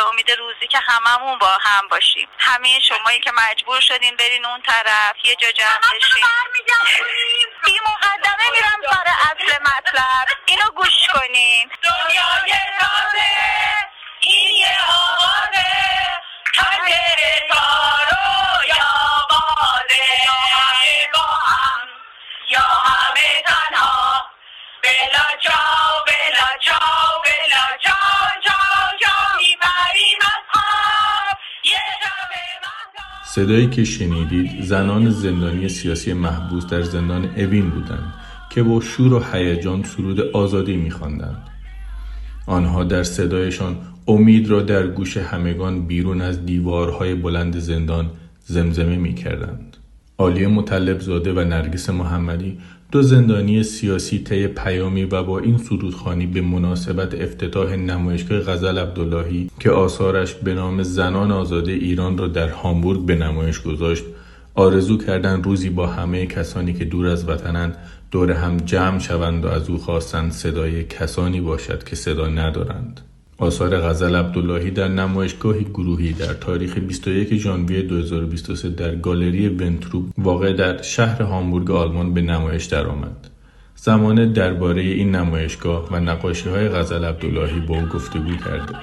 به امید روزی که هممون با هم باشیم. همه شمایی که مجبور شدین برین اون طرف یه جا جمع بشین. بی مقدمه میرم سر اصل مطلب. اینو گوش کنین. دنیای تازه این یه آغازه پنجره تارو صدایی که شنیدید زنان زندانی سیاسی محبوس در زندان اوین بودند که با شور و هیجان سرود آزادی میخواندند آنها در صدایشان امید را در گوش همگان بیرون از دیوارهای بلند زندان زمزمه می کردند. عالیه مطلب زاده و نرگس محمدی دو زندانی سیاسی طی پیامی و با این سرودخانی به مناسبت افتتاح نمایشگاه غزل عبداللهی که آثارش به نام زنان آزاده ایران را در هامبورگ به نمایش گذاشت آرزو کردند روزی با همه کسانی که دور از وطنند دور هم جمع شوند و از او خواستند صدای کسانی باشد که صدا ندارند. آثار غزل عبداللهی در نمایشگاهی گروهی در تاریخ 21 ژانویه 2023 در گالری ونتروب واقع در شهر هامبورگ آلمان به نمایش درآمد. زمانه درباره این نمایشگاه و نقاشی های غزل عبداللهی با او گفتگو کرده.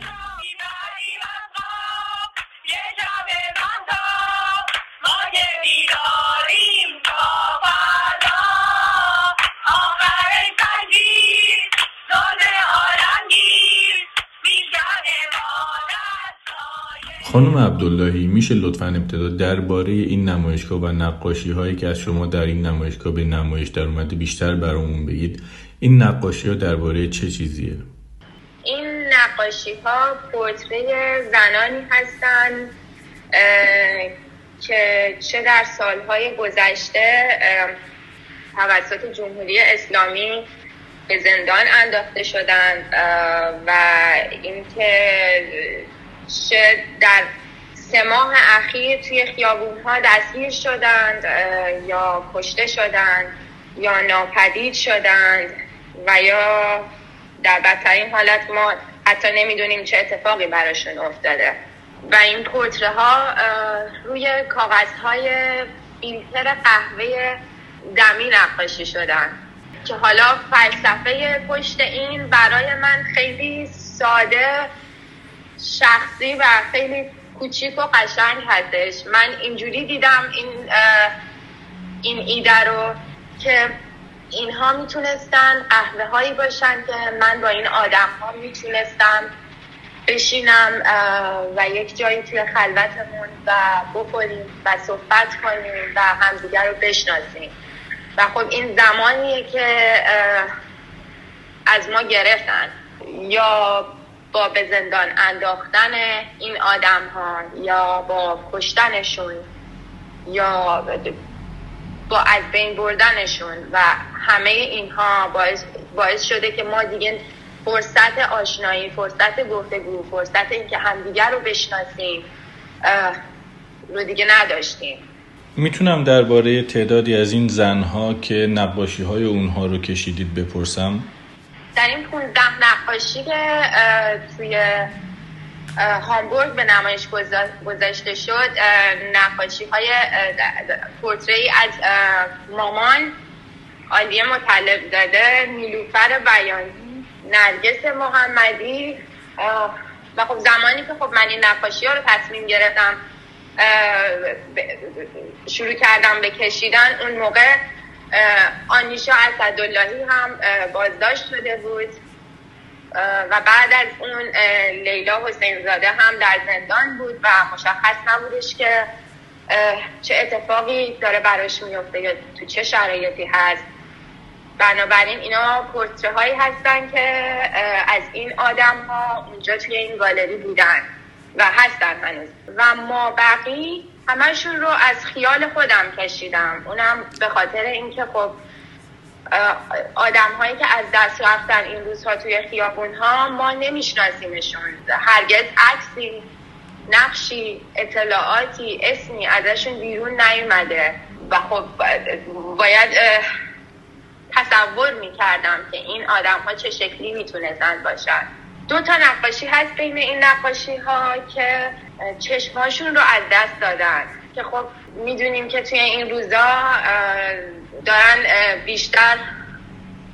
خانم عبداللهی میشه لطفا ابتدا درباره این نمایشگاه و نقاشی هایی که از شما در این نمایشگاه به نمایش در اومده بیشتر برامون بگید. این نقاشی ها درباره چه چیزیه؟ این نقاشی ها پورتری زنانی هستند که چه در سالهای گذشته توسط جمهوری اسلامی به زندان انداخته شدند و اینکه در سه ماه اخیر توی خیابون ها دستگیر شدند یا کشته شدند یا ناپدید شدند و یا در بدترین حالت ما حتی نمی‌دونیم چه اتفاقی براشون افتاده. و این پورتره ها روی کاغذ های فیلتر قهوه دمی نقاشی شدن. که حالا فلسفه پشت این برای من خیلی ساده شخصی و خیلی کوچیک و قشنگ هستش. من اینجوری دیدم این این ایده رو که اینها می‌تونستن قهوه هایی باشن که من با این آدم ها می‌تونستم بشینم و یک جایی توی خلوتمون و بخوریم و صحبت کنیم و همدیگر رو بشناسیم. و خب این زمانیه که از ما گرفتن. یا با به زندان انداختن این آدم ها یا با کشتنشون یا با از بین بردنشون و همه اینها باعث, باعث شده که ما دیگه فرصت آشنایی فرصت گفتگو فرصت اینکه همدیگر رو بشناسیم رو دیگه نداشتیم. می‌تونم درباره تعدادی از این زنها که نقاشی های اونها رو کشیدید بپرسم؟ در این 15 نقاشی که توی هامبورگ به نمایش گذا- گذاشته شد. نقاشی های پورتری از مامان عالیه مطلب زاده نیلوفر بیانی نرگس محمدی. و خب زمانی که خب من این نقاشی ها رو تصمیم گرفتم شروع کردم به کشیدن اون موقع آنیشا اسداللهی هم بازداشت شده بود. و بعد از اون لیلا حسین زاده هم در زندان بود و مشخص نبودش که چه اتفاقی داره براش میفته یا تو چه شرایطی هست. بنابراین اینا پورتره هایی هستن که از این آدم ها اونجا توی این گالری بودن و هستن هنوز. و ما بقی همشون رو از خیال خودم کشیدم. اونم به خاطر اینکه خب آدم هایی که از دست رفتن این روزها توی خیابون ها ما نمیشناسیمشون. هرگز عکسی نقشی اطلاعاتی اسمی ازشون بیرون نیومده. و خب باید تصور می‌کردم که این آدم ها چه شکلی می‌تونستن باشن. دو تا نقاشی هست بین این نقاشی ها که چشمهاشون رو از دست دادن. که خب می‌دونیم که توی این روزا دارن بیشتر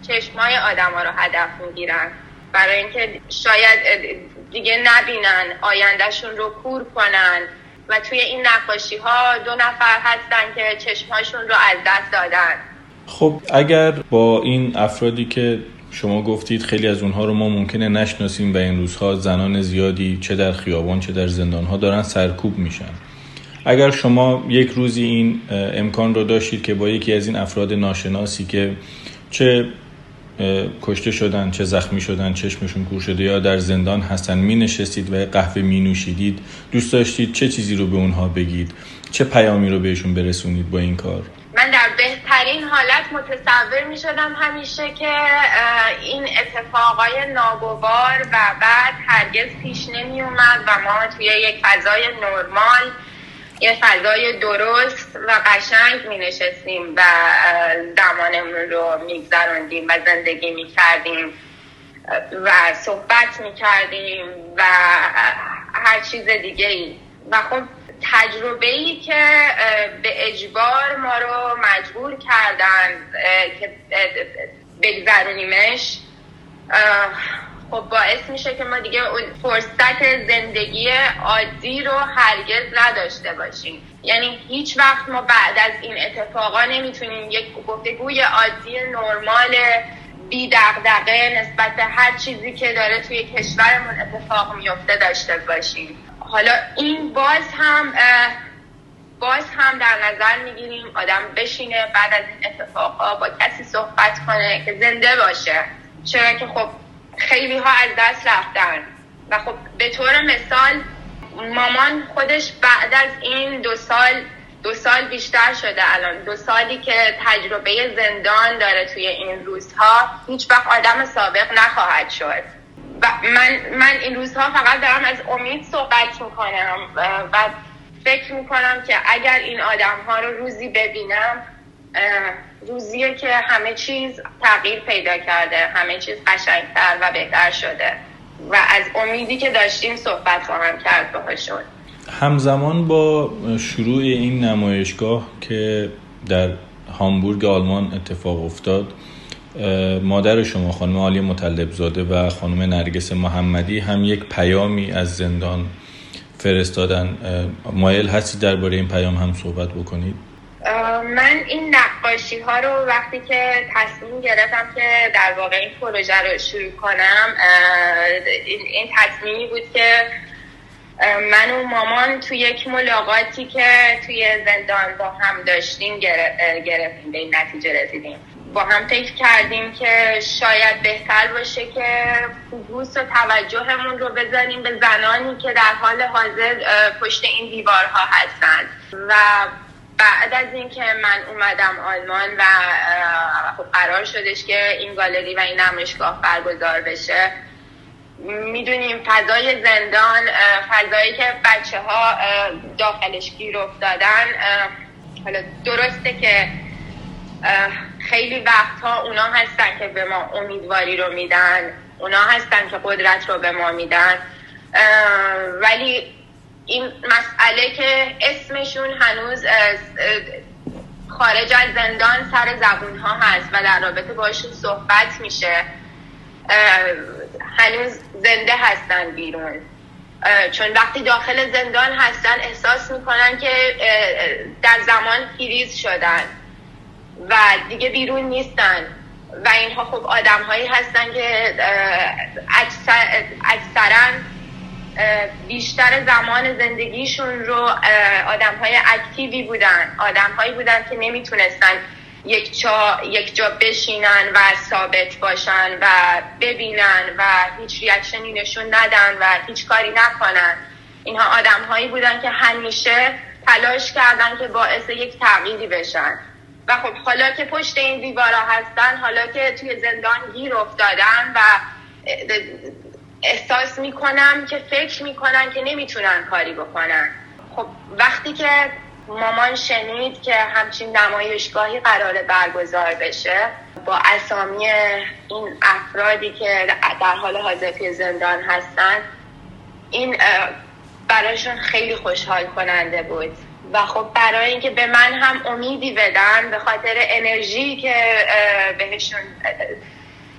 چشمای آدم ها رو هدف می‌گیرن. برای اینکه شاید دیگه نبینن آیندهشون رو کور کنن و توی این نقاشی ها دو نفر هستن که چشمهاشون رو از دست دادن. خب اگر با این افرادی که شما گفتید خیلی از اونها رو ما ممکنه نشناسیم و این روزها زنان زیادی چه در خیابان چه در زندان ها دارن سرکوب میشن. اگر شما یک روزی این امکان رو داشتید که با یکی از این افراد ناشناسی که چه کشته شدن چه زخمی شدن چشمشون کور شده یا در زندان هستن می نشستید و قهوه می نوشیدید دوست داشتید چه چیزی رو به اونها بگید؟ چه پیامی رو بهشون برسونید با این کار؟ من در بهترین حالت متصور می شدم همیشه که این اتفاقای ناگوار و بعد هرگز پیش نمی اومد و ما توی یک فضای نرمال یه فضای درست و قشنگ می نشستیم و زمانمون رو میگذراندیم و زندگی می کردیم و صحبت می کردیم و هر چیز دیگه ای و خب تجربه ای که به اجبار ما رو مجبور کردن که بگذرونیمش خب باعث میشه که ما دیگه اون فرصت زندگی عادی رو هرگز نداشته باشیم. یعنی هیچ وقت ما بعد از این اتفاقا نمی‌تونیم یک گفتگوی عادی نرمال بی دغدغه نسبت به هر چیزی که داره توی کشورمون اتفاق میفته داشته باشیم. حالا این باز هم باز هم در نظر می‌گیریم آدم بشینه بعد از این اتفاقا با کسی صحبت کنه که زنده باشه. چرا که خب خیلی ها از دست رفتن. و خب به طور مثال مامان خودش بعد از این دو سال دو سال بیشتر شده الان. دو سالی که تجربه زندان داره توی این روزها هیچ وقت آدم سابق نخواهد شد. و من, من این روزها فقط دارم از امید صحبت می‌کنم و فکر می‌کنم که اگر این آدم ها رو روزی ببینم روزیه که همه چیز تغییر پیدا کرده همه چیز قشنگتر و بهتر شده. و از امیدی که داشتیم صحبت خواهم کرد باهاشون. همزمان با شروع این نمایشگاه که در هامبورگ آلمان اتفاق افتاد مادر شما خانم عالی مطلب زاده و خانم نرگس محمدی هم یک پیامی از زندان فرستادن. مایل هستی درباره این پیام هم صحبت بکنید؟ من این نقاشی ها رو وقتی که تصمیم گرفتم که در واقع این پروژه رو شروع کنم این تصمیمی بود که من و مامان توی یک ملاقاتی که توی زندان با هم داشتیم گرفتیم به این نتیجه رسیدیم. با هم فکر کردیم که شاید بهتر باشه که فوکوس و توجهمون رو بذاریم به زنانی که در حال حاضر پشت این دیوارها هستند. و بعد از اینکه من اومدم آلمان و خب قرار شدش که این گالری و این نمایشگاه برگزار بشه می‌دونیم فضای زندان فضایی که بچه ها داخلش گیر افتادن حالا درسته که خیلی وقتها اونا هستن که به ما امیدواری رو میدن اونا هستن که قدرت رو به ما میدن ولی این مسئله که اسمشون هنوز خارج از زندان سر زبون ها هست و در رابطه باشون صحبت میشه. هنوز زنده هستن بیرون. چون وقتی داخل زندان هستن احساس می‌کنن که در زمان فریز شدن و دیگه بیرون نیستن. و اینها خب آدم هایی هستن که اکثرا بیشتر زمان زندگیشون رو آدم های اکتیوی بودن. آدم هایی بودن که نمی‌تونستن یک جا, یک جا بشینن و ثابت باشن و ببینن و هیچ ریاکشنی نشون ندن و هیچ کاری نکنن. اینها آدم هایی بودن که همیشه تلاش کردن که باعث یک تغییری بشن. و خب حالا که پشت این دیوارا هستن حالا که توی زندان گیر افتادن و احساس می‌کنم که فکر می‌کنن که نمی‌تونن کاری بکنن. خب وقتی که مامان شنید که همچین نمایشگاهی قرار برگزار بشه با اسامی این افرادی که در حال حاضر توی زندان هستن این برایشون خیلی خوشحال کننده بود. و خب برای اینکه به من هم امیدی بدن به خاطر انرژی که بهشون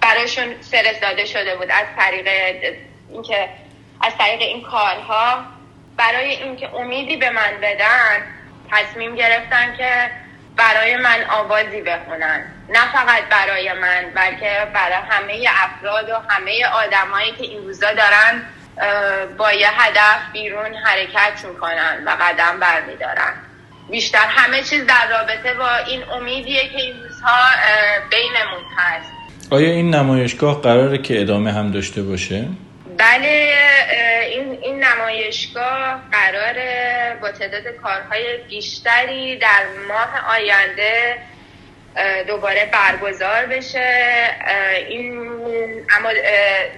برایشون فرستاده شده بود از طریق اینکه از طریق این کارها. برای اینکه امیدی به من بدن تصمیم گرفتن که برای من آوازی بخونن. نه فقط برای من بلکه برای همه افراد و همه آدمایی که این روزا دارن با یه هدف بیرون حرکت می‌کنن و قدم برمیدارن. بیشتر همه چیز در رابطه با این امیدیه که این روزها بینمون هست. آیا این نمایشگاه قراره که ادامه هم داشته باشه؟ بله این, این نمایشگاه قرار با تعداد کارهای بیشتری در ماه آینده دوباره برگزار بشه. این اما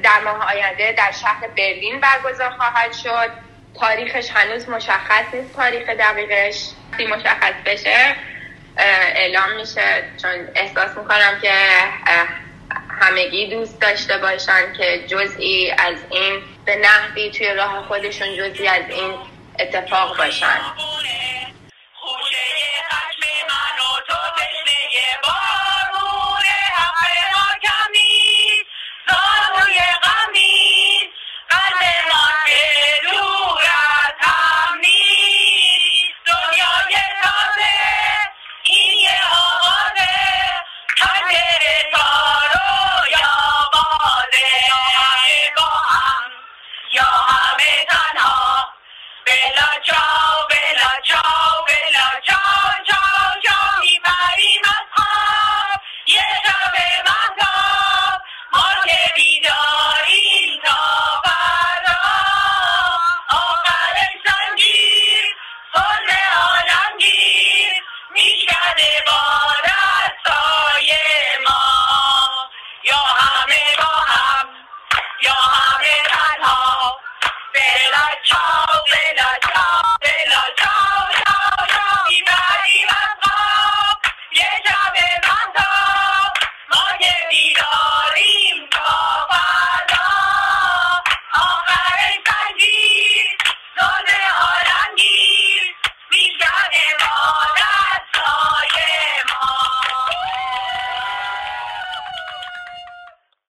در ماه آینده در شهر برلین برگزار خواهد شد. تاریخش هنوز مشخص نیست تاریخ دقیقش. مشخص بشه اعلام میشه. چون احساس می‌کنم که همگی دوست داشته باشن که جزئی از این به نحوی توی راه خودشون جزئی از این اتفاق باشن.